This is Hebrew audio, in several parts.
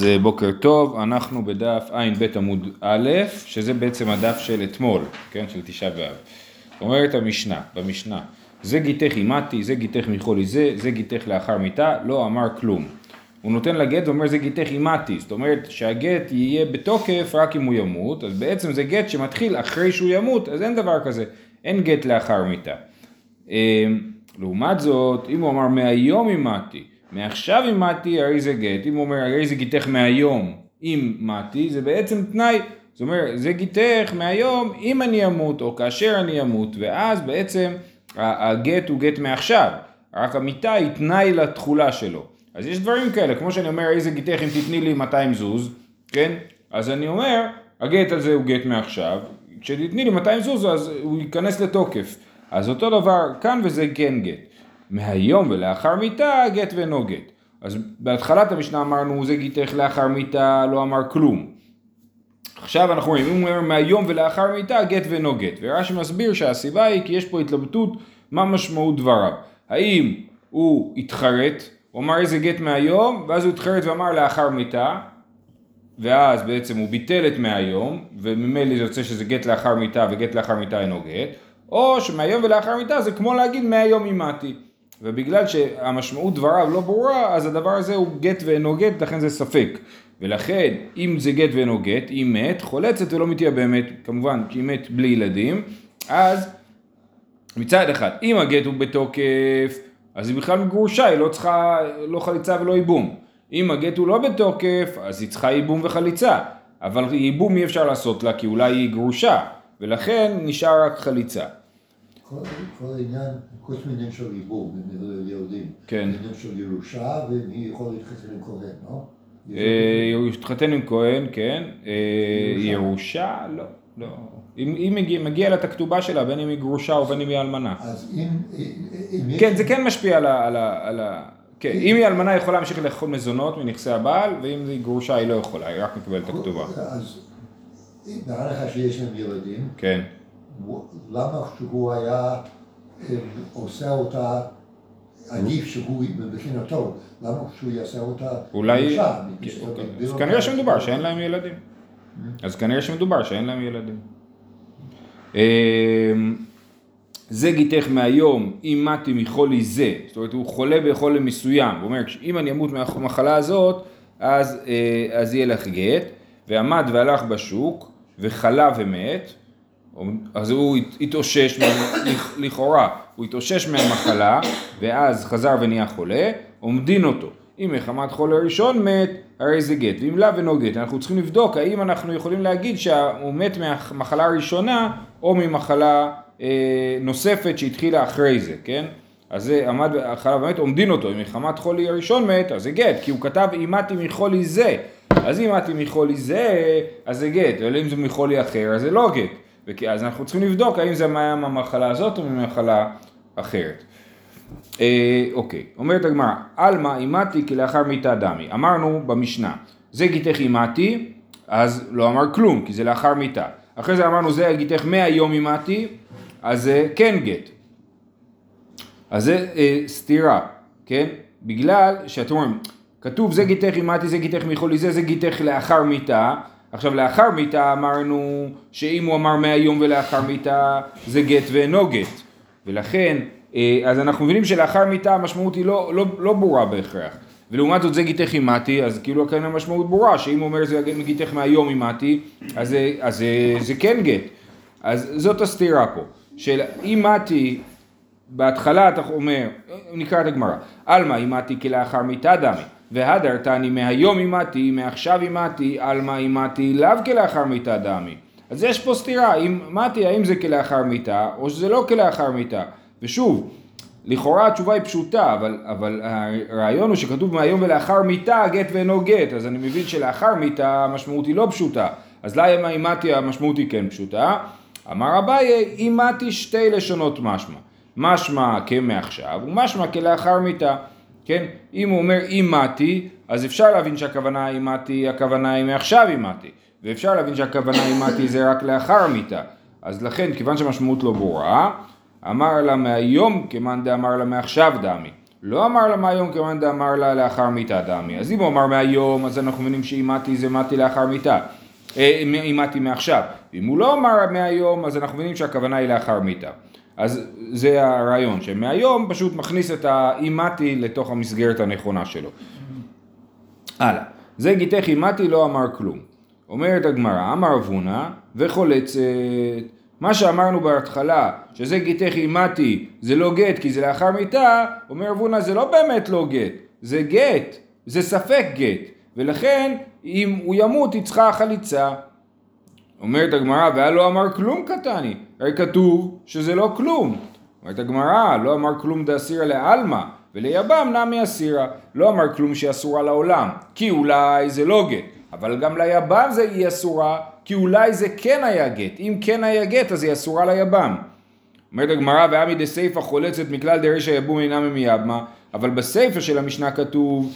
אז בוקר טוב, אנחנו בדף ע"ב עמוד א', שזה בעצם הדף של אתמול, כן, של תשעה באב. אומרת המשנה, במשנה, זה גיתך אימתי, זה גיתך מחולי זה, זה גיתך לאחר מיתה, לא אמר כלום. הוא נותן לגט ואומר זה גיתך אימתי, זאת אומרת שהגט יהיה בתוקף רק אם הוא ימות, אז בעצם זה גט שמתחיל אחרי שהוא ימות, אז אין דבר כזה, אין גט לאחר מיתה. לעומת זאת, אם הוא אמר מהיום אימתי, מעכשיו אם מתי הרי זה גט, אם הוא אומר הרי זה גיתך מהיום אם מתי, זה בעצם תנאי, זאת אומרת זה גיתך מהיום אם אני אמות או כאשר אני אמות, ואז בעצם הגט הוא גט מעכשיו, רק המיטה היא תנאי לתכולה שלו. אז יש דברים כאלה, כמו שאני אומר איזה גיתך אם תתני לי 200 זוז, כן? אז אני אומר הגט הזה הוא גט מעכשיו, כשתתני לי 200 זוז אז הוא ייכנס לתוקף. אז אותו דבר כאן וזה כן גט. מהיום ולאחר מיתה גט ואינו גט. אז בהתחלת המשנה אמרנו זה גיתך לאחר מיתה לא אמר כלום. עכשיו אנחנו רואים, אם הוא אומר מהיום ולאחר מיתה גט ואינו גט. ורש"י מסביר שהסיבה היא כי יש פה התלבטות מה משמעות דבריו. האם הוא התחרט, הוא אמר איזה גט מהיום, ואז הוא התחרט ואמר לאחר מיתה, ואז בעצם הוא ביטל את מהיום, וממילא זה יוצא שזה גט לאחר מיתה וגט לאחר מיתה אינו גט, או שמהיום ולאחר מיתה זה כמו להגיד מהיום אימתי. ובגלל שהמשמעות דבריו לא ברורה, אז הדבר הזה הוא גט ואינו גט, לכן זה ספק. ולכן, אם זה גט ואינו גט, היא מת, חולצת ולא מתייבמת, כמובן, כי היא מת בלי ילדים, אז מצד אחד, אם הגט הוא בתוקף, אז היא בכלל גרושה, היא לא צריכה, לא חליצה ולא ייבום. אם הגט הוא לא בתוקף, אז היא צריכה ייבום וחליצה. אבל ייבום אי אפשר לעשות לה, כי אולי היא גרושה, ולכן נשאר רק חליצה. כל, העניין, חוץ מעניין של ייבום, יהודים, כן. עניין של ירושה, ומי יכול להתחתן עם כהן, לא? אה, התחתן עם כהן, כן. אה, ירושה? לא. לא. אם מגיע, לה את הכתובה שלה, בין אם היא גרושה או בין אם היא אלמנה. אז אם... כן, זה כן משפיע על ה... ה כן, אם היא אלמנה היא יכולה להמשיך לאכול מזונות מנכסי הבעל, ואם היא גרושה היא לא יכולה, היא רק מקבלת את הכתובה. אז בהנחה שיש להם ילדים, כן. למה שהוא היה אה, עושה אותה, עדיף שהוא מבחינתו, למה שהוא יעשה אותה אולי... כן, אוקיי. להגדיל אז. כנראה שמדובר שאין להם ילדים. אז כנראה שמדובר שאין להם ילדים. אמ, זה גיתך מהיום, אם מתי מחולי זה, זאת אומרת הוא חולה בחולה מסוים, הוא אומר אם אני אמות מהמחלה הזאת, אז, אה, אז יהיה לך גט, ועמד והלך בשוק, וחלה ומת, אז הוא הת- התאושש, לכאורה, הוא התאושש מהמחלה, ואז חזר ונהיה חולה, עומדין אותו. אם מחמת חולה ראשון מת, הרי זה גט, ואם לאו אינו גט. אנחנו צריכים לבדוק האם אנחנו יכולים להגיד שהוא מת מהמחלה הראשונה, או ממחלה אה, נוספת שהתחילה אחרי זה, כן? אז זה עמד בהתחלה ומת, עומדין אותו, אם מחמת חולי הראשון מת, אז זה גט, כי הוא כתב אימתי מחולי זה. אז אם אימתי מחולי זה, אז זה גט, אבל אם זה מחולי אחר, אז זה לא גט. אז אנחנו צריכים לבדוק האם זה היה מהמחלה הזאת או ממחלה אחרת. אה, אוקיי, אומרת הגמרא, עלמא אימתי כלאחר מיתה דמי. אמרנו במשנה, זה גיתך אימתי, אז לא אמר כלום, כי זה לאחר מיתה. אחרי זה אמרנו, זה גיתך מהיום אימתי, אז זה כן גט. אז זה אה, סתירה, כן? בגלל שאתם אומרים, כתוב זה גיתך אימתי, זה גיתך מחולי זה, זה גיתך לאחר מיתה. עכשיו לאחר מיתה אמרנו שאם הוא אמר מהיום ולאחר מיתה זה גט ואינו גט. ולכן, אה, אז אנחנו מבינים שלאחר מיתה המשמעות היא לא, לא, לא ברורה בהכרח. ולעומת זאת זה גיתך אימתי, אז כאילו כאן המשמעות ברורה, שאם הוא אומר זה גיתך מהיום אימתי, אז, אז זה, זה כן גט. אז זאת הסתירה פה, של אימתי בהתחלה אתה אומר, נקרא את הגמרא, עלמא אימתי כלאחר מיתה דמי, והדרתני מהיום אימתי, מעכשיו אימתי, עלמא אימתי לאו כלאחר מיתה דמי. אז יש פה סתירה, אם מתי, האם זה כלאחר מיתה, או שזה לא כלאחר מיתה. ושוב, לכאורה התשובה היא פשוטה, אבל, אבל הרעיון הוא שכתוב מהיום ולאחר מיתה גט ואינו גט, אז אני מבין שלאחר מיתה המשמעות היא לא פשוטה. אז למה אימתי המשמעות היא כן פשוטה? אמר אביי, אימתי שתי לשונות משמע. משמע כמעכשיו ומשמע כלאחר מיתה. כן? אם הוא אומר אימתי, אז אפשר להבין שהכוונה אימתי, הכוונה היא מעכשיו אימתי. ואפשר להבין שהכוונה אימתי זה רק לאחר המיתה. אז לכן, כיוון שהמשמעות לא ברורה, אמר לה מהיום כמאן דאמר לה מעכשיו דמי. לא אמר לה מהיום כיוון דאמר לה לאחר מיתה דמי. אז אם הוא אמר מהיום, אז אנחנו מבינים שאימתי זה מתי לאחר מיתה. אימתי מעכשיו. אם הוא לא אמר מהיום, אז אנחנו מבינים שהכוונה היא לאחר מיתה. אז זה הרעיון, שמהיום פשוט מכניס את האימתי לתוך המסגרת הנכונה שלו. הלאה. זה גיתך אימתי לא אמר כלום. אומרת הגמרא, אמר אבונה וחולצת. מה שאמרנו בהתחלה, שזה גיתך אימתי, זה לא גט כי זה לאחר מיתה, אומר אבונה זה לא באמת לא גט, זה גט, זה ספק גט, ולכן אם הוא ימות היא צריכה חליצה. אומרת הגמרא, והיה לא אמר כלום קטני, הרי כתוב שזה לא כלום. אומרת הגמרא, לא אמר כלום דאסירא לעלמא, וליבם נמי אסירא, לא אמר כלום שהיא אסורה לעולם, כי אולי זה לא גט, אבל גם ליבם זה היא אסורה, כי אולי זה כן היה גט, אם כן היה גט אז היא אסורה ליבם. אומרת הגמרא, ועמי דסייפא חולצת מכלל דרישא יבום אינם מייבמה, אבל בסייפא של המשנה כתוב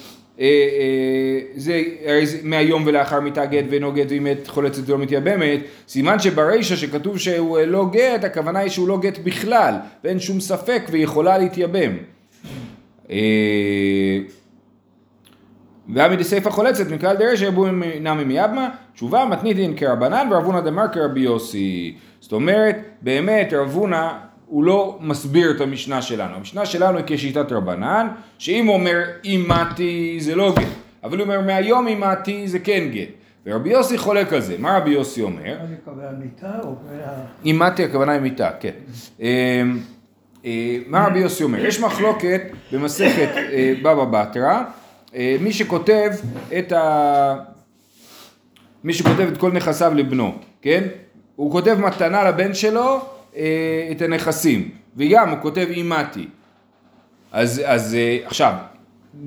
זה, זה מהיום ולאחר מיתה גט ואינו גט ואם מת חולצת ולא מתייבמת, סימן שברישא שכתוב שהוא לא גט, הכוונה היא שהוא לא גט בכלל, ואין שום ספק והיא יכולה להתייבם. אה, ועמי דסייפא חולצת מכלל דרשא יבוא נמי מיבמה, תשובה מתניתין כרבנן ורבונה דמר כרבי יוסי. זאת אומרת, באמת רבונה הוא לא מסביר את המשנה שלנו. המשנה שלנו היא כשיטת רבנן, שאם הוא אומר אימתי זה לא גט, אבל הוא אומר מהיום אימתי זה כן גט. ורבי יוסי חולק על זה. מה רבי יוסי אומר? אימתי הכוונה היא מיתה, כן. מה רבי יוסי אומר? יש מחלוקת במסכת בבא בתרא, מי שכותב את ה... מי שכותב את כל נכסיו לבנו, כן? הוא כותב מתנה לבן שלו אה, את הנכסים, וגם הוא כותב אימתי. אז, אז אה, עכשיו,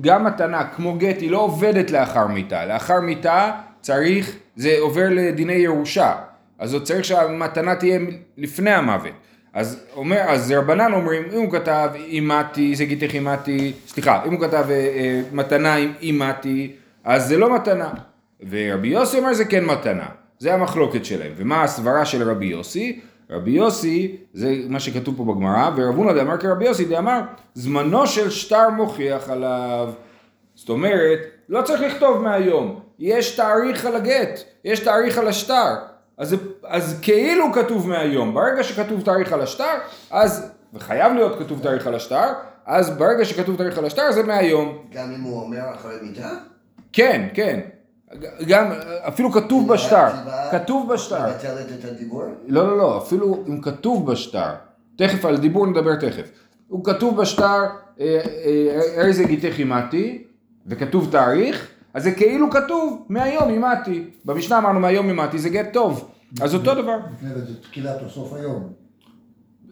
גם מתנה כמו גט היא לא עובדת לאחר מיתה, לאחר מיתה צריך, זה עובר לדיני ירושה, אז הוא צריך שהמתנה תהיה לפני המוות. אז אומר, אז רבנן אומרים, אם הוא כתב אימתי, זה גיתך אימתי, סליחה, אם הוא כתב אה, אה, מתנה עם אימתי, אז זה לא מתנה. ורבי יוסי אומר זה כן מתנה. זה המחלוקת שלהם. ומה הסברה של רבי יוסי? רבי יוסי, זה מה שכתוב פה בגמרא, ורב הונא דאמר כרבי יוסי דאמר, זמנו של שטר מוכיח עליו. זאת אומרת, לא צריך לכתוב מהיום, יש תאריך על הגט, יש תאריך על השטר. אז, אז כאילו כתוב מהיום, ברגע שכתוב תאריך על השטר, אז, וחייב להיות כתוב תאריך על השטר, אז ברגע שכתוב תאריך על השטר זה מהיום. גם אם הוא אומר אחרי מיטה? כן, כן. גם, אפילו כתוב בשטר, כתוב בשטר. מבטלת את הדיבור? לא, לא, לא, אפילו אם כתוב בשטר, תכף על דיבור נדבר תכף. הוא כתוב בשטר, איזה גיתך אימתי, וכתוב תאריך, אז זה כאילו כתוב מהיום אימתי. במשנה אמרנו מהיום אימתי, זה גט טוב. אז אותו דבר. זה תחילת או סוף היום.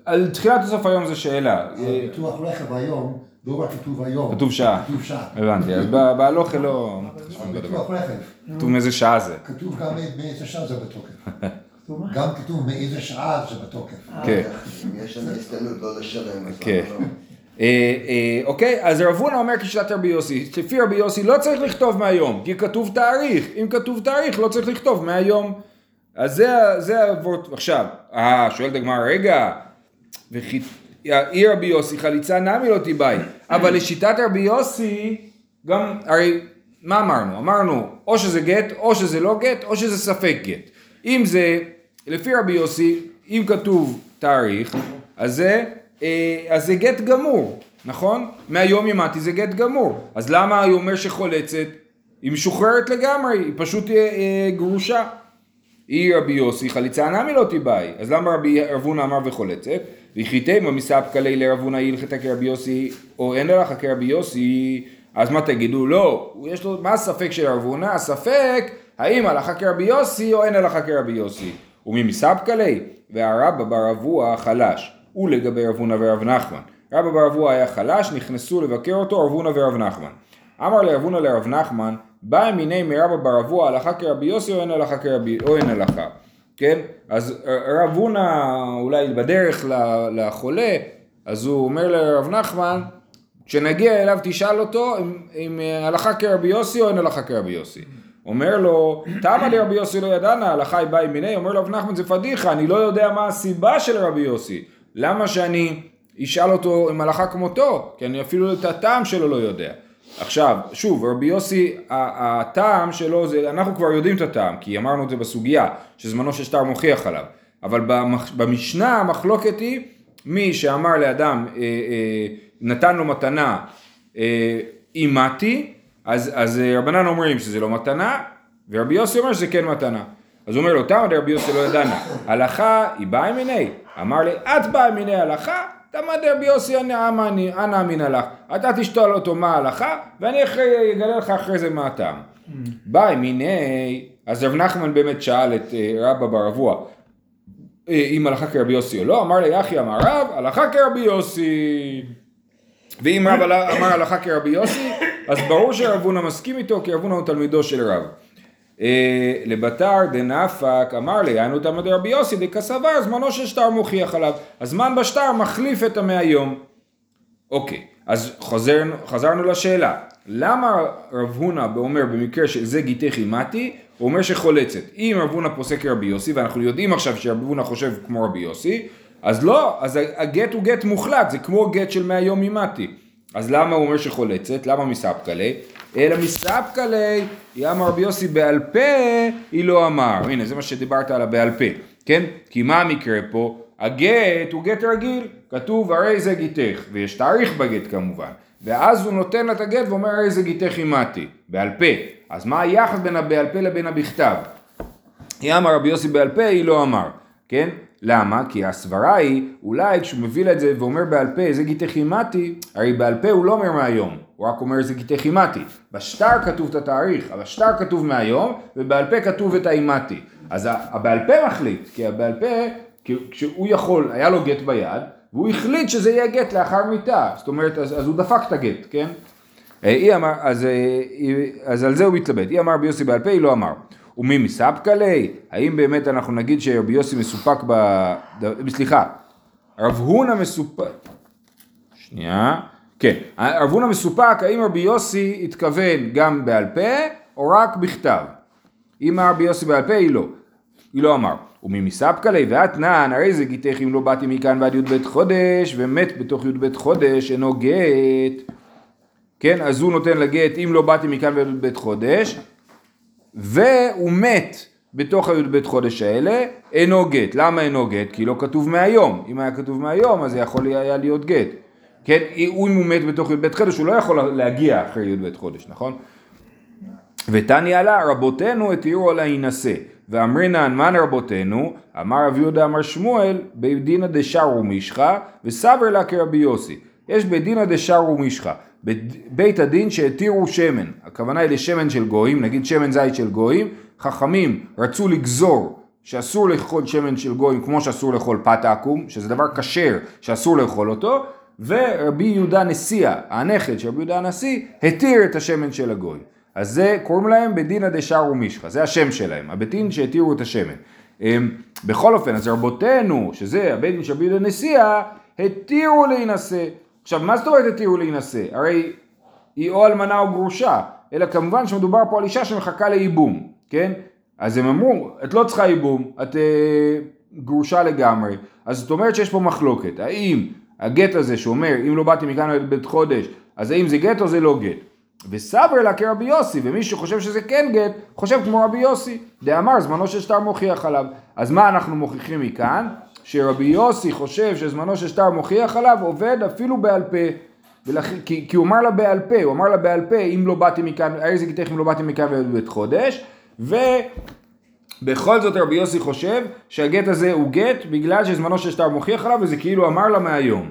על תחילת או סוף היום זה שאלה. ביטוח רכב היום, לא רק כתוב היום. כתוב שעה. כתוב שעה. הבנתי, אז בהלוכה לא מתחשבים בדבר. כתוב מאיזה שעה זה. כתוב גם מאיזה שעה זה בתוקף. גם כתוב מאיזה שעה זה בתוקף. כן. אם יש לנו הזדמנות לא לשלם, כן. לא? אה, אה, אוקיי, אז רב הונא אומר כשיטת רבי יוסי, לפי רבי יוסי לא צריך לכתוב מהיום, כי כתוב תאריך, אם כתוב תאריך לא צריך לכתוב מהיום. אז זה, ה- זה עכשיו, אה, שואלת הגמרא, רגע, וכי אי רבי יוסי חליצה נמי לא תיבאי, אבל לשיטת רבי יוסי, גם, הרי, מה אמרנו? אמרנו, או שזה גט, או שזה לא גט, או שזה ספק גט. אם זה, לפי רבי יוסי, אם כתוב תאריך, אז זה, אה, אז זה גט גמור, נכון? מהיום ימתי זה גט גמור. אז למה הוא אומר שחולצת? היא משוחררת לגמרי, היא פשוט אה, אה, גרושה. היא רבי יוסי חליצה נמי לא תיבאי. אז למה רבי רבונה אמר וחולצת? וכיתימה מספקא ליה לרבונה הלכתה כרבי יוסי, או אין לך כרבי יוסי, אז מה תגידו? לא, יש לו, מה הספק של רבונה? הספק, האם הלכה כרבי יוסי או אין הלכה כרבי יוסי. ומי מספקא ליה? והרבא בר אבוה חלש. הוא לגבי רבונה ורב נחמן. רבא בר אבוה היה חלש, נכנסו לבקר אותו רבונה ורב נחמן. אמר לרבונה לרב נחמן, בא מיני מרבא בר אבוה הלכה כרבי יוסי או אין הלכה כרבי, או אין הלכה. כן? אז רב הונא אולי בדרך לחולה, אז הוא אומר לרב נחמן, כשנגיע אליו תשאל אותו אם, אם אה, הלכה כרבי יוסי או אין הלכה כרבי יוסי. אומר לו, תמה לרבי יוסי לא ידענה, הלכה היא באי מיני, אומר לו רב נחמן זה פדיחה, אני לא יודע מה הסיבה של רבי יוסי. למה שאני ישאל אותו אם הלכה כמותו, כי אני אפילו את הטעם שלו לא יודע. עכשיו, שוב, רבי יוסי, הטעם שלו זה, אנחנו כבר יודעים את הטעם, כי אמרנו את זה בסוגיה, שזמנו של שטר מוכיח עליו, אבל במשנה המחלוקת היא, מי שאמר לאדם, אה, אה, נתן לו מתנה, אה, אימתי, אז, אז אה, רבנן אומרים שזה לא מתנה, ורבי יוסי אומר שזה כן מתנה. אז הוא אומר לו, תמא דרבי יוסי לא ידענה, הלכה היא באה מיני, אמר לי, את באה מיני הלכה, תמא דרבי יוסי אנא אמינא לך, אתה תשתול אותו מה ההלכה, ואני אגלה לך אחרי זה מה הטעם. באי מיני, אז רב נחמן באמת שאל את אה, רבא בר אבוה, אה, אם הלכה כרבי יוסי או לא, אמר לי אחי אמר רב, הלכה כרבי יוסי. ואם רב אמר הלכה כרבי יוסי, אז ברור שרב הונא מסכים איתו, כי רב הונא הוא תלמידו של רב. אה, לבתר דנפק אמר לי, היינו תלמד רבי יוסי דקסבר, זמנו של שטר מוכיח עליו. הזמן בשטר מחליף את המהיום. אוקיי, אז חוזר, חזרנו לשאלה, למה רב הונא אומר במקרה שזה גיתך אימתי, הוא אומר שחולצת. אם רב הונא פוסק כרבי יוסי, ואנחנו יודעים עכשיו שרב הונא חושב כמו רבי יוסי, אז לא, אז הגט הוא גט מוחלט, זה כמו גט של מהיום אימתי. אז למה הוא אומר שחולצת? למה מספקלי? אלא מספקלי, אמר רבי יוסי בעל פה, היא לא אמר. הנה, זה מה שדיברת על הבעל פה, כן? כי מה המקרה פה? הגט הוא גט רגיל, כתוב הרי זה גיתך, ויש תאריך בגט כמובן. ואז הוא נותן לה את הגט ואומר הרי זה גיתך אימתי, בעל פה. אז מה היחס בין הבעל פה לבין הבכתב? אמר רבי יוסי בעל פה, היא לא אמר, כן? למה? כי הסברה היא, אולי כשהוא מביא לה את זה ואומר בעל פה, זה גיתך אימתי, הרי בעל פה הוא לא אומר מהיום, הוא רק אומר זה גיתך אימתי. בשטר כתוב את התאריך, אבל בשטר כתוב מהיום, ובעל פה כתוב את האימתי. אז הבעל פה מחליט, כי הבעל פה, כשהוא יכול, היה לו גט ביד, והוא החליט שזה יהיה גט לאחר מיתה, זאת אומרת, אז, אז הוא דפק את הגט, כן? אה, היא אמר, אז, אה, אז על זה הוא מתלבט, היא אמר רבי יוסי בעל פה, היא לא אמר. ומי מספקא ליה? האם באמת אנחנו נגיד שרבי יוסי מסופק ב... סליחה, רב הונא מסופק... שנייה. כן, רב הונא מסופק, האם רבי יוסי התכוון גם בעל פה או רק בכתב? אם רבי יוסי בעל פה, היא לא. היא לא אמר. ומי מספקא ליה ואתנן, הרי זה גיתך אם לא באתי מכאן ועד י"ב חודש, ומת בתוך י"ב חודש, אינו גט. כן, אז הוא נותן לגט אם לא באתי מכאן ועד י"ב חודש, והוא מת בתוך הי"ב חודש האלה, אינו גט. למה אינו גט? כי לא כתוב מהיום. אם היה כתוב מהיום, אז יכול היה להיות גט. כן, אם הוא מת בתוך י"ב חודש, הוא לא יכול להגיע אחרי י"ב חודש, נכון? ותניא עלה רבותינו התירו על להינשא ואמרינן מן רבותינו אמר רב יהודה אמר שמואל בדינא דשארו מישחא וסבר לה כרבי יוסי יש בדינא דשארו מישחא בית הדין שהתירו שמן הכוונה היא לשמן של גויים נגיד שמן זית של גויים חכמים רצו לגזור שאסור לאכול שמן של גויים כמו שאסור לאכול פת עקום שזה דבר כשר שאסור לאכול אותו ורבי יהודה נשיאה הנכד של רבי יהודה הנשיא התיר את השמן של הגויים אז זה קוראים להם בדינא דשארו מישחא, זה השם שלהם, הבית דין שהתירו את השמן. אמ, בכל אופן, אז רבותינו, שזה הבית דין של רבי יהודה נשיאה, התירו להינשא. עכשיו, מה זאת אומרת התירו להינשא? הרי היא או אלמנה או גרושה, אלא כמובן שמדובר פה על אישה שמחכה לייבום, כן? אז הם אמרו, את לא צריכה ייבום, את אה, גרושה לגמרי. אז זאת אומרת שיש פה מחלוקת, האם הגט הזה שאומר, אם לא באתי מכאן לבית חודש, אז האם זה גט או זה לא גט? וסבר לה כרבי יוסי, ומי שחושב שזה כן גט, חושב כמו רבי יוסי. דאמר זמנו של שטר מוכיח עליו. אז מה אנחנו מוכיחים מכאן? שרבי יוסי חושב שזמנו של שטר מוכיח עליו עובד אפילו בעל פה. ולכ... כי, כי הוא אמר לה בעל פה, הוא אמר לה בעל פה, אם לא באתי מכאן, איזה גיתך אם לא באתי מכאן בבית חודש, ובכל זאת רבי יוסי חושב שהגט הזה הוא גט בגלל שזמנו של שטר מוכיח עליו, וזה כאילו אמר לה מהיום.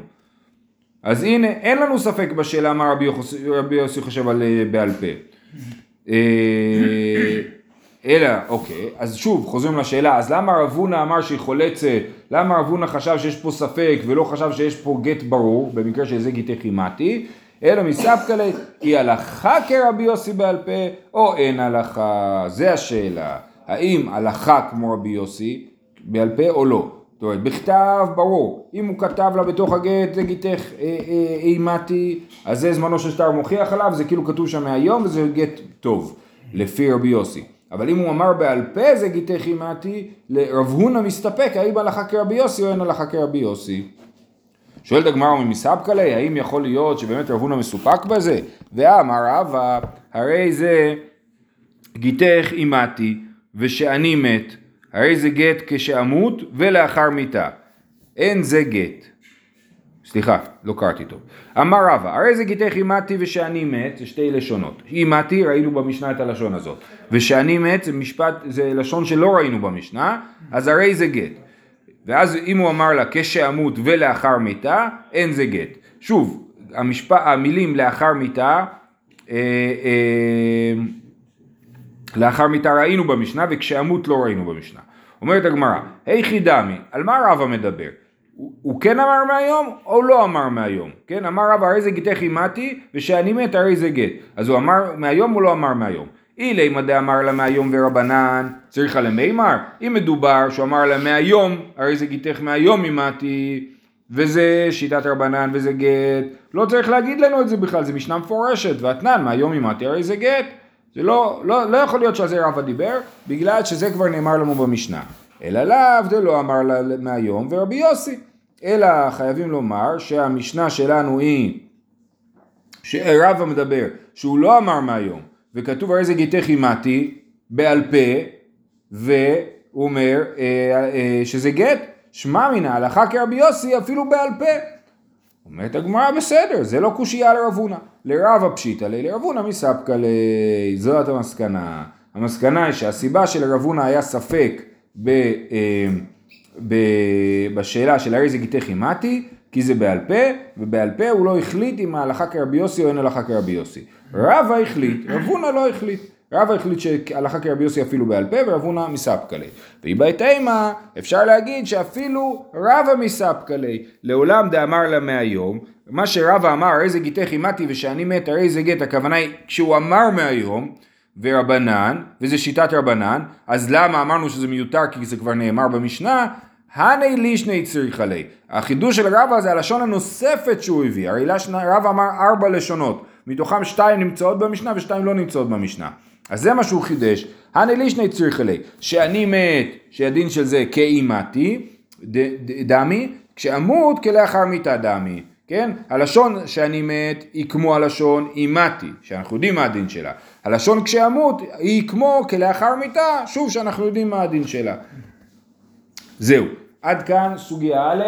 אז הנה, אין לנו ספק בשאלה מה רבי יוסי, רבי יוסי חושב על אה, בעל פה. אלא, אוקיי, אז שוב, חוזרים לשאלה, אז למה רב הונא אמר שהיא חולצת, למה רב הונא חשב שיש פה ספק ולא חשב שיש פה גט ברור, במקרה שזה גיטי חימתי, אלא מספקא ליה, היא הלכה כרבי יוסי בעל פה, או אין הלכה, זה השאלה, האם הלכה כמו רבי יוסי בעל פה או לא. זאת אומרת, בכתב ברור, אם הוא כתב לה בתוך הגט זה גיתך אה, אה, אימתי, אז זה זמנו של שטר מוכיח עליו, זה כאילו כתוב שם מהיום וזה גט טוב, לפי רבי יוסי. אבל אם הוא אמר בעל פה זה גיתך אימתי, לרב הונא מסתפק, האם הלכה כרבי יוסי או אין הלכה כרבי יוסי. שואלת הגמרא ממספקא ליה, האם יכול להיות שבאמת רב הונא מסופק בזה? ואמר רבא, הרי זה גיתך אימתי ושאני מת, הרי זה גט כשאמות ולאחר מיתה. אין זה גט. סליחה, לא קראתי טוב. אמר רבא, הרי זה גיתך אימתי ושאני מת, זה שתי לשונות. אימתי, ראינו במשנה את הלשון הזאת. ושאני מת, זה משפט, זה לשון שלא ראינו במשנה, אז הרי זה גט. ואז אם הוא אמר לה כשאמות ולאחר מיתה, אין זה גט. שוב, המשפ... המילים לאחר מיתה, אה, אה, לאחר מיתה ראינו במשנה וכשאמות לא ראינו במשנה. אומרת הגמרא, היכי דמי, על מה רבא מדבר? הוא, הוא כן אמר מהיום או לא אמר מהיום? כן, אמר רבא הרי זה גיתך אימתי ושאני מת הרי זה גט. אז הוא אמר מהיום או לא אמר מהיום? אילי מה דאמר לה מהיום ורבנן, צריך לה מימר. אם מדובר שהוא אמר לה מהיום, הרי זה גיתך מהיום אימתי, וזה שיטת רבנן וזה גט, לא צריך להגיד לנו את זה בכלל, זה משנה מפורשת, ואתנן מהיום אימתי הרי זה גט. זה לא, לא, לא יכול להיות שעל זה רבא דיבר, בגלל שזה כבר נאמר לנו במשנה. אלא לאו זה לא אמר לה מהיום ורבי יוסי. אלא חייבים לומר שהמשנה שלנו היא שרבא מדבר שהוא לא אמר מהיום וכתוב הרי זה גיתך אימתי בעל פה והוא אומר אה, אה, שזה גט שמע מן ההלכה כרבי יוסי אפילו בעל פה אומרת הגמרא בסדר זה לא קושייה לרב הונא לרב הפשיטא לי לרב הונא מספקא לי זאת המסקנה. המסקנה היא שהסיבה שלרב הונא היה ספק ב, אה, בשאלה של הרי זה גיתך אימתי כי זה בעל פה, ובעל פה הוא לא החליט אם ההלכה כרבי יוסי או אין הלכה כרבי יוסי. רבא החליט, רב הונא לא החליט. רבא החליט שהלכה כרבי יוסי אפילו בעל פה, ורב הונא מספקא ליה. ואיבאי תימא, אפשר להגיד שאפילו רבא מספקא ליה. לעולם דאמר לה מהיום, מה שרבא אמר, הרי זה גיתך אימתי ושאני מת, הרי זה גט, הכוונה היא, כשהוא אמר מהיום, ורבנן, וזה שיטת רבנן, אז למה אמרנו שזה מיותר כי זה כבר נאמר במשנה? הני לישני צריכה לי. החידוש של רבא זה הלשון הנוספת שהוא הביא. הרי רבא אמר ארבע לשונות, מתוכם שתיים נמצאות במשנה ושתיים לא נמצאות במשנה. אז זה מה שהוא חידש. הני לישני צריכה לי. שאני מת, שהדין של זה כאימתי, דמי, כשאמות כלאחר מיתה דמי. כן? הלשון שאני מת היא כמו הלשון אימתי, שאנחנו יודעים מה הדין שלה. הלשון כשאמות היא כמו כלאחר מיתה, שוב שאנחנו יודעים מה הדין שלה. זהו, עד כאן סוגיה א',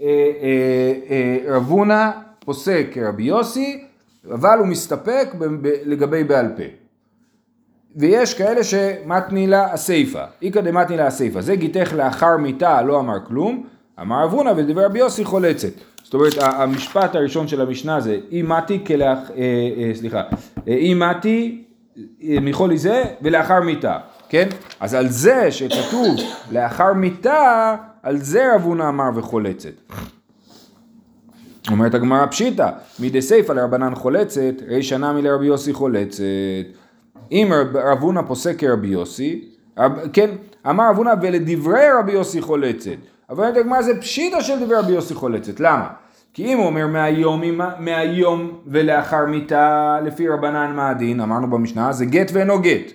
אה, אה, אה, רב הונא פוסק כרבי יוסי, אבל הוא מסתפק לגבי בעל פה. ויש כאלה שמתני לה הסיפא, איכא דמתני לה הסיפא, זה גיתך לאחר מיתה לא אמר כלום, אמר רב הונא ודבר רבי יוסי חולצת. זאת אומרת המשפט הראשון של המשנה זה אי מתי כלאח... אה, אה, סליחה, אי מתי מחולי זה ולאחר מיתה. כן? אז על זה שכתוב לאחר מיתה, על זה רב הונא אמר וחולצת. אומרת הגמרא פשיטא, מדי סיפא לרבנן חולצת, רישא נמי לרבי יוסי חולצת. אם רב הונא פוסק כרבי יוסי, כן, אמר רב הונא ולדברי רבי יוסי חולצת. אבל אומרת הגמרא זה פשיטא של דברי רבי יוסי חולצת, למה? כי אם הוא אומר מהיום, מהיום ולאחר מיתה, לפי רבנן מה הדין, אמרנו במשנה, זה גט ואינו גט.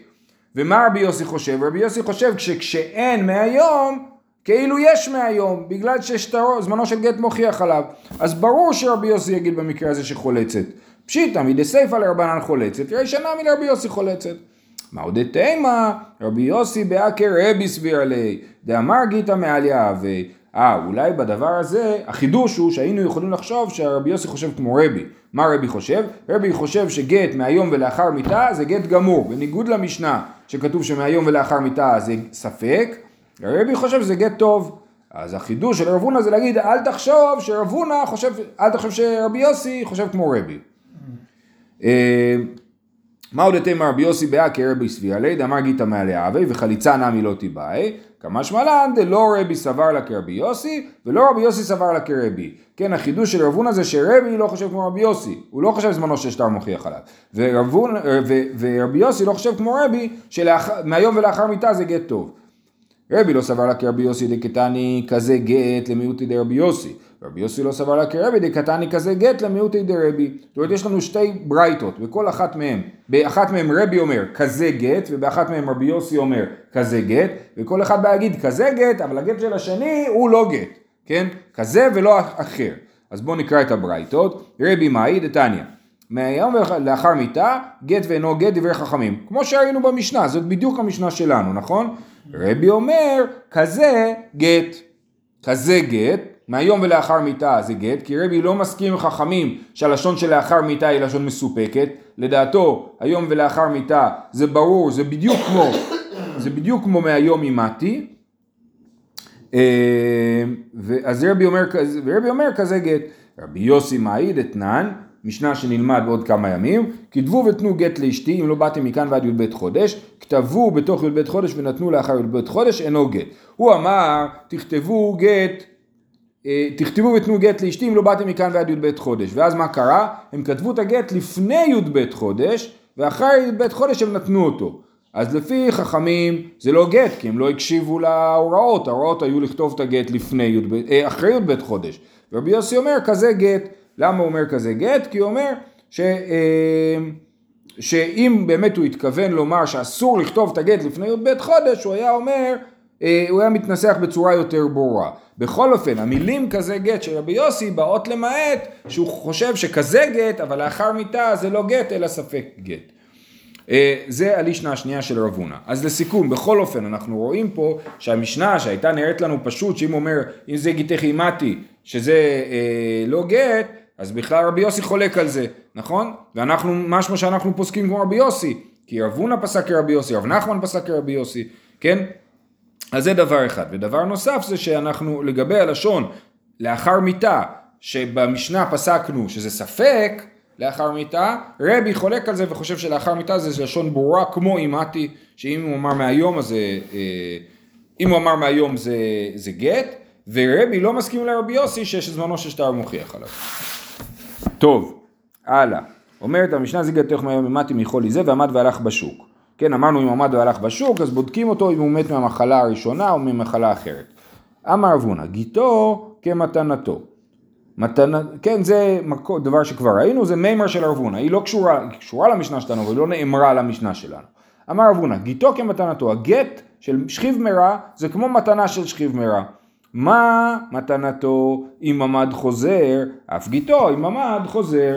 ומה רבי יוסי חושב? רבי יוסי חושב שכשאין מהיום, כאילו יש מהיום, בגלל שזמנו של גט מוכיח עליו. אז ברור שרבי יוסי יגיד במקרה הזה שחולצת. פשיטא מדי סיפא לרבנן חולצת, ראי שנה מלרבי יוסי חולצת. מה עוד תימא, רבי יוסי באקר רבי סביר עלי, דאמר גיתא מעל יהווה. אה, אולי בדבר הזה, החידוש הוא שהיינו יכולים לחשוב שהרבי יוסי חושב כמו רבי. מה רבי חושב? רבי חושב שגט מהיום ולאחר מיתה זה גט גמור, בניגוד למשנה שכתוב שמהיום ולאחר מיתה זה ספק, רבי חושב שזה גט טוב. אז החידוש של רב הונא זה להגיד אל תחשוב שרב הונא חושב, אל תחשוב שרבי יוסי חושב כמו רבי. אה, מה עוד אתם רבי יוסי באה כרבי סביר ליד אמר גיתא מעלי אבי וחליצה נמי לא תיבאי. כמה שמלן דלא רבי סבר לה כרבי יוסי ולא רבי יוסי סבר לה כרבי. כן החידוש של רב הונא זה שרבי לא חושב כמו רבי יוסי. הוא לא חושב זמנו ששטר מוכיח עליו. ורב, ורבי יוסי לא חושב כמו רבי שמהיום ולאחר מיתה זה גט טוב. רבי לא סבר לה כרבי יוסי דקתני כזה גט למיעוטי דרבי יוסי רבי יוסי לא סבר לה כרבי דקתני כזה גט למיעוטי דרבי. זאת אומרת יש לנו שתי ברייתות, בכל אחת מהן, באחת מהן רבי אומר כזה גט, ובאחת מהן רבי יוסי אומר כזה גט, וכל אחד בא להגיד כזה גט, אבל הגט של השני הוא לא גט, כן? כזה ולא אחר. אז בואו נקרא את הברייתות. רבי מאי דתניא. מהיום לאחר מיתה, גט ואינו גט דברי חכמים. כמו שראינו במשנה, זאת בדיוק המשנה שלנו, נכון? רבי אומר, כזה גט. כזה גט, מהיום ולאחר מיתה זה גט, כי רבי לא מסכים עם חכמים שהלשון של לאחר מיתה היא לשון מסופקת. לדעתו, היום ולאחר מיתה זה ברור, זה בדיוק כמו, זה בדיוק כמו מהיום אימתי. אז רבי אומר, רבי אומר כזה גט. רבי יוסי מעיד אתנן, משנה שנלמד בעוד כמה ימים, כתבו ותנו גט לאשתי אם לא באתם מכאן ועד י"ב חודש, כתבו בתוך י"ב חודש ונתנו לאחר י"ב חודש אינו גט. הוא אמר תכתבו גט, אה, תכתבו ותנו גט לאשתי אם לא באתם מכאן ועד י"ב חודש. ואז מה קרה? הם כתבו את הגט לפני י"ב חודש ואחרי י"ב חודש הם נתנו אותו. אז לפי חכמים זה לא גט כי הם לא הקשיבו להוראות, ההוראות היו לכתוב את הגט לפני י"ב, אה, אחרי י"ב חודש. ורבי יוסי אומר כזה גט. למה הוא אומר כזה גט? כי הוא אומר ש, אה, שאם באמת הוא התכוון לומר שאסור לכתוב את הגט לפני י"ב חודש, הוא היה אומר, אה, הוא היה מתנסח בצורה יותר ברורה. בכל אופן, המילים כזה גט של רבי יוסי באות למעט שהוא חושב שכזה גט, אבל לאחר מיתה זה לא גט אלא ספק גט. אה, זה הלישנה השנייה של רב הונא. אז לסיכום, בכל אופן, אנחנו רואים פה שהמשנה שהייתה נראית לנו פשוט, שאם הוא אומר, אם זה גיתך אימתי, שזה אה, לא גט, אז בכלל רבי יוסי חולק על זה, נכון? ואנחנו, משמע שאנחנו פוסקים כמו רבי יוסי, כי רב הונא פסק כרבי יוסי, רב נחמן פסק כרבי יוסי, כן? אז זה דבר אחד. ודבר נוסף זה שאנחנו, לגבי הלשון, לאחר מיתה, שבמשנה פסקנו שזה ספק, לאחר מיתה, רבי חולק על זה וחושב שלאחר מיתה זה לשון ברורה כמו אימתי, שאם הוא אמר מהיום אז זה, אה, אם הוא אמר מהיום זה, זה גט, ורבי לא מסכים לרבי יוסי שיש זמנו של שטר מוכיח עליו. טוב, הלאה. אומרת המשנה זיגה תוך מהיום אימתי מחולי זה ועמד והלך בשוק. כן, אמרנו אם עמד והלך בשוק, אז בודקים אותו אם הוא מת מהמחלה הראשונה או ממחלה אחרת. אמר אבונה, גיתו כמתנתו. מתנה, כן, זה דבר שכבר ראינו, זה מימר של ארבונה, היא לא קשורה, היא קשורה למשנה שלנו, אבל היא לא נאמרה למשנה שלנו. אמר ארבונה, גיתו כמתנתו, הגט של שכיב מרע זה כמו מתנה של שכיב מרע. מה מתנתו אם עמד חוזר, אף גיתו אם עמד חוזר.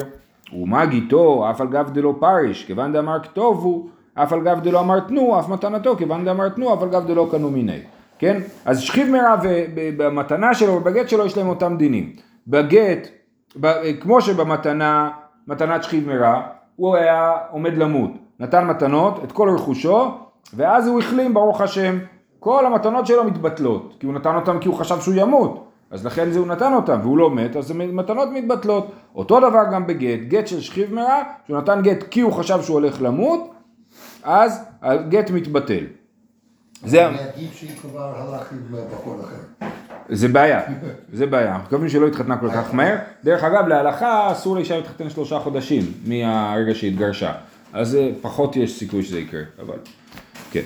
ומה גיתו, אף על גב דלא פריש, כיוון דאמר כתובו, אף על גב דלא אמר תנו, אף מתנתו, כיוון דאמר תנו, אף על גב דלא קנו מיני. כן? אז שכיב מרע ובמתנה שלו ובגט שלו יש להם אותם דינים. בגט, כמו שבמתנה, מתנת שכיב מרע, הוא היה עומד למות, נתן מתנות, את כל רכושו, ואז הוא החלים ברוך השם, כל המתנות שלו מתבטלות, כי הוא נתן אותם כי הוא חשב שהוא ימות, אז לכן זה הוא נתן אותם, והוא לא מת, אז מתנות מתבטלות. אותו דבר גם בגט, גט של שכיב מרע, שהוא נתן גט כי הוא חשב שהוא הולך למות, אז הגט מתבטל. זה... עדיף שהיא כבר הלך עם בחור אחר. זה בעיה, זה בעיה. אנחנו מקווים שלא התחתנה כל כך מהר. דרך אגב, להלכה אסור לאישה להתחתן שלושה חודשים מהרגע שהתגרשה. אז פחות יש סיכוי שזה יקרה, אבל כן.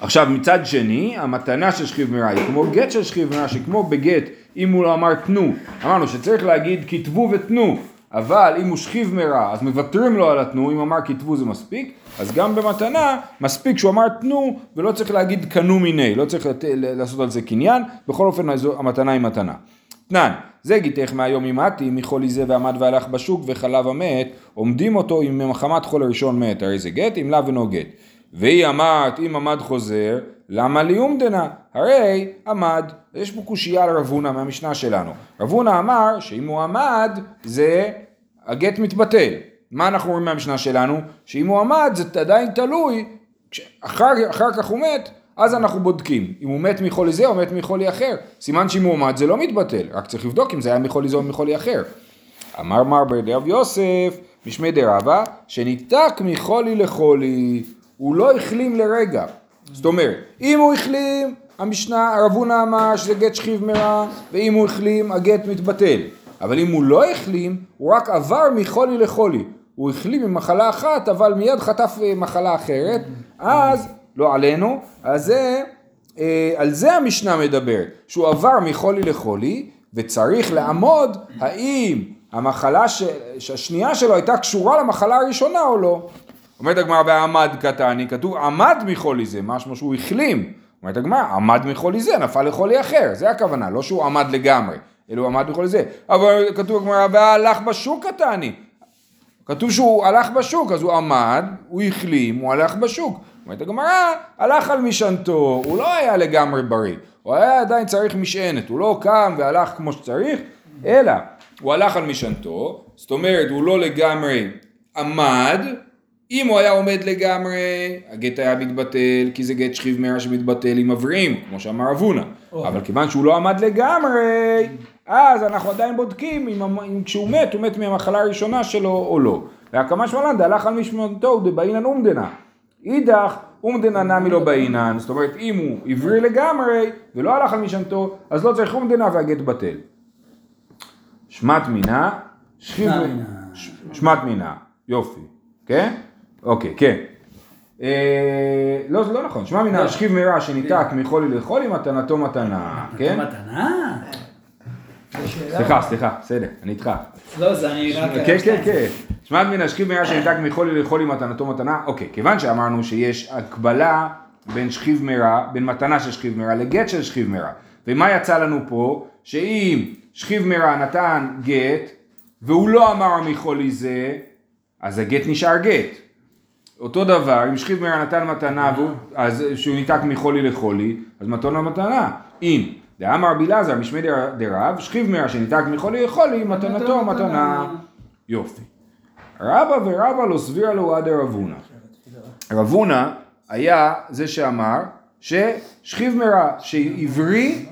עכשיו מצד שני, המתנה של שכיב מרע היא כמו גט של שכיב מרע, שכמו בגט, אם הוא לא אמר תנו, אמרנו שצריך להגיד כתבו ותנו, אבל אם הוא שכיב מרע, אז מוותרים לו על התנו, אם אמר כתבו זה מספיק, אז גם במתנה, מספיק שהוא אמר תנו, ולא צריך להגיד קנו מיני, לא צריך לת... לעשות על זה קניין, בכל אופן המתנה היא מתנה. תנן, זה גיתך מהיום אימתי, מחולי זה ועמד והלך בשוק וחלב המת, עומדים אותו אם מחמת חול הראשון מת, הרי זה גט, אם לאו אינו גט. והיא אמרת, אם עמד חוזר, למה ליומדנה? הרי עמד. יש פה קושייה על רב הונא מהמשנה שלנו. רב הונא אמר שאם הוא עמד, זה הגט מתבטל. מה אנחנו רואים מהמשנה שלנו? שאם הוא עמד זה עדיין תלוי, אחר, אחר כך הוא מת, אז אנחנו בודקים. אם הוא מת מחולי זה או מת מחולי אחר. סימן שאם הוא עמד זה לא מתבטל, רק צריך לבדוק אם זה היה מחולי זה או מחולי אחר. אמר מר ברדרב יוסף, משמי דרבה, שניתק מחולי לחולי. הוא לא החלים לרגע. זאת אומרת, אם הוא החלים, המשנה, הרב הונא אמר שזה גט שכיב מרע, ואם הוא החלים, הגט מתבטל. אבל אם הוא לא החלים, הוא רק עבר מחולי לחולי. הוא החלים ממחלה אחת, אבל מיד חטף אה, מחלה אחרת, אז, לא עלינו, אז זה, אה, על זה המשנה מדברת, שהוא עבר מחולי לחולי, וצריך לעמוד האם המחלה ש... שהשנייה שלו הייתה קשורה למחלה הראשונה או לא. אומרת הגמרא בעמד קטני, כתוב עמד מחולי זה, משמע שהוא החלים. אומרת הגמרא, עמד מחולי זה, נפל לחולי אחר, זה הכוונה, לא שהוא עמד לגמרי, אלו עמד בכל זה. אבל כתוב בגמרא, והלך בשוק התעני. כתוב שהוא הלך בשוק, אז הוא עמד, הוא החלים, הוא הלך בשוק. אומרת הגמרא, הלך על משענתו, הוא לא היה לגמרי בריא, הוא היה עדיין צריך משענת, הוא לא קם והלך כמו שצריך, אלא הוא הלך על משענתו, זאת אומרת הוא לא לגמרי עמד, אם הוא היה עומד לגמרי, הגט היה מתבטל, כי זה גט שכיב מרע שמתבטל עם מבריאים, כמו שאמר אבונה. אבל כיוון שהוא לא עמד לגמרי, אז אנחנו עדיין בודקים אם, אם כשהוא מת, הוא מת מהמחלה הראשונה שלו או לא. והקמה שמלן דהלך על משמעתו דבעינן אומדנה. אידך אומדנה נמי לא בעינן, זאת אומרת אם הוא עברי לגמרי ולא הלך על משענתו, אז לא צריך אומדנה והגט בטל. שמת מינה, שכיב... שמע מינה. ש- שמת מינה, יופי, כן? אוקיי, כן. אה, לא, זה לא נכון, שמע מינה, לא. שכיב מרע שניתק מחולי לחולי מתנתו מתנה, כן? מתנה? שאלה. סליחה, סליחה, בסדר, אני איתך. לא, זה אני רק... כן, כן, כן. שמעת מן השכיב מרע שניתק מחולי לחולי מתנתו מתנה, אוקיי, כיוון שאמרנו שיש הקבלה בין שכיב מרע, בין מתנה של שכיב מרע לגט של שכיב מרע. ומה יצא לנו פה? שאם שכיב מרע נתן גט, והוא לא אמר מחולי זה, אז הגט נשאר גט. אותו דבר, אם שכיב מרע נתן מתנה, והוא, אז שהוא ניתק מחולי לחולי, אז מתנה מתנה. אם דאמר רבי אלעזר משמי דר- דרב, שכיב מרע שניתק מחולי לחולי, מתנתו מתנה. יופי. רבא ורבא לא סבירה לו עד רבונה. רבונה היה זה שאמר ששכיב מרע שעברי.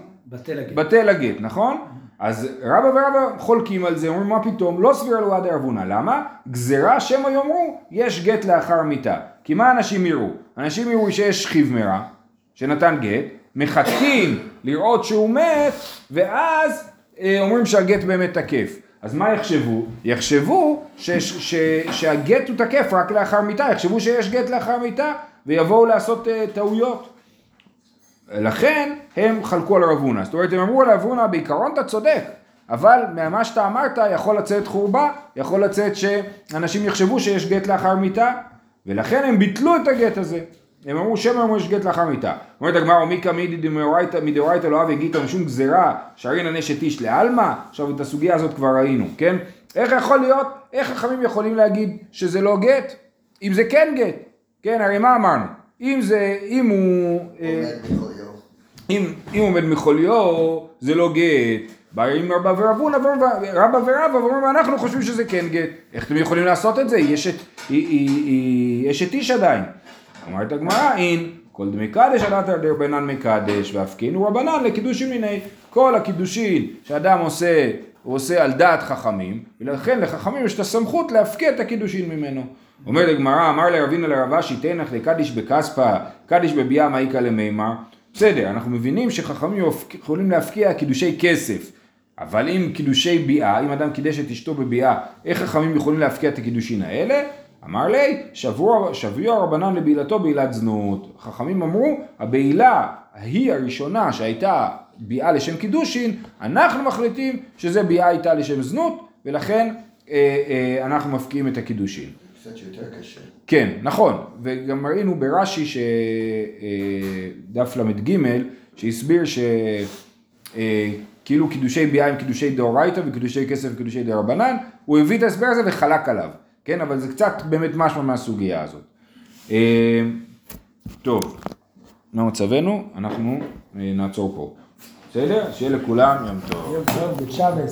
בטל הגט, נכון? אז רבא ורבא חולקים על זה, אומרים מה פתאום, לא סבירה לו עד רבונה, למה? גזירה שמא יאמרו, יש גט לאחר מיתה. כי מה אנשים יראו? אנשים יראו שיש שכיב מרע, שנתן גט, מחכים לראות שהוא מת, ואז אה, אומרים שהגט באמת תקף. אז מה יחשבו? יחשבו ש, ש, ש, שהגט הוא תקף רק לאחר מיתה, יחשבו שיש גט לאחר מיתה, ויבואו לעשות אה, טעויות. לכן הם חלקו על רב הונא. זאת אומרת, הם אמרו על רב הונא, בעיקרון אתה צודק, אבל ממה שאתה אמרת יכול לצאת חורבה, יכול לצאת שאנשים יחשבו שיש גט לאחר מיתה, ולכן הם ביטלו את הגט הזה. הם אמרו שמא אמרו יש גט לאחר מיתה. אומרת הגמרא, מיקא מידי דמאורייתא לא אבי גיתא משום גזירה, שרינא נשת איש לעלמא, עכשיו את הסוגיה הזאת כבר ראינו, כן? איך יכול להיות, איך חכמים יכולים להגיד שזה לא גט, אם זה כן גט, כן? הרי מה אמרנו? אם זה, אם הוא... אם, אם עומד מחוליו, זה לא גט. באים רבא ורבונה, רבא ורבא, ואומרים, אנחנו חושבים שזה כן גט. איך אתם יכולים לעשות את זה? יש את, יש את איש עדיין. אומרת הגמרא, אין, כל דמי קדש עדת דרבנן מקדש, והפקינו רבנן לקידושין מיני. כל הקידושין שאדם עושה, הוא עושה על דעת חכמים, ולכן לחכמים יש את הסמכות להפקיע את הקידושין ממנו. אומרת הגמרא, אמר לרבינה לרב אשי, תנח לקדיש בכספא, קדיש בביאה מאיקה למימר. בסדר, אנחנו מבינים שחכמים יכולים להפקיע קידושי כסף, אבל אם קידושי ביאה, אם אדם קידש את אשתו בביאה, איך חכמים יכולים להפקיע את הקידושין האלה? אמר לי, שבוע, שביוע רבנן לבעילתו בעילת זנות. חכמים אמרו, הבעילה היא הראשונה שהייתה ביאה לשם קידושין, אנחנו מחליטים שזה ביאה הייתה לשם זנות, ולכן אה, אה, אנחנו מפקיעים את הקידושין. קצת יותר קשה. כן, נכון, וגם ראינו ברש"י שדף ל"ג, שהסביר שכאילו קידושי ביאה הם קידושי דאורייתא וקידושי כסף וקידושי דרבנן, הוא הביא את ההסבר הזה וחלק עליו, כן, אבל זה קצת באמת משמע מהסוגיה הזאת. אה, טוב, מה מצבנו? אנחנו אה, נעצור פה. בסדר? שיהיה לכולם יום טוב. יום טוב, בצ'אבס.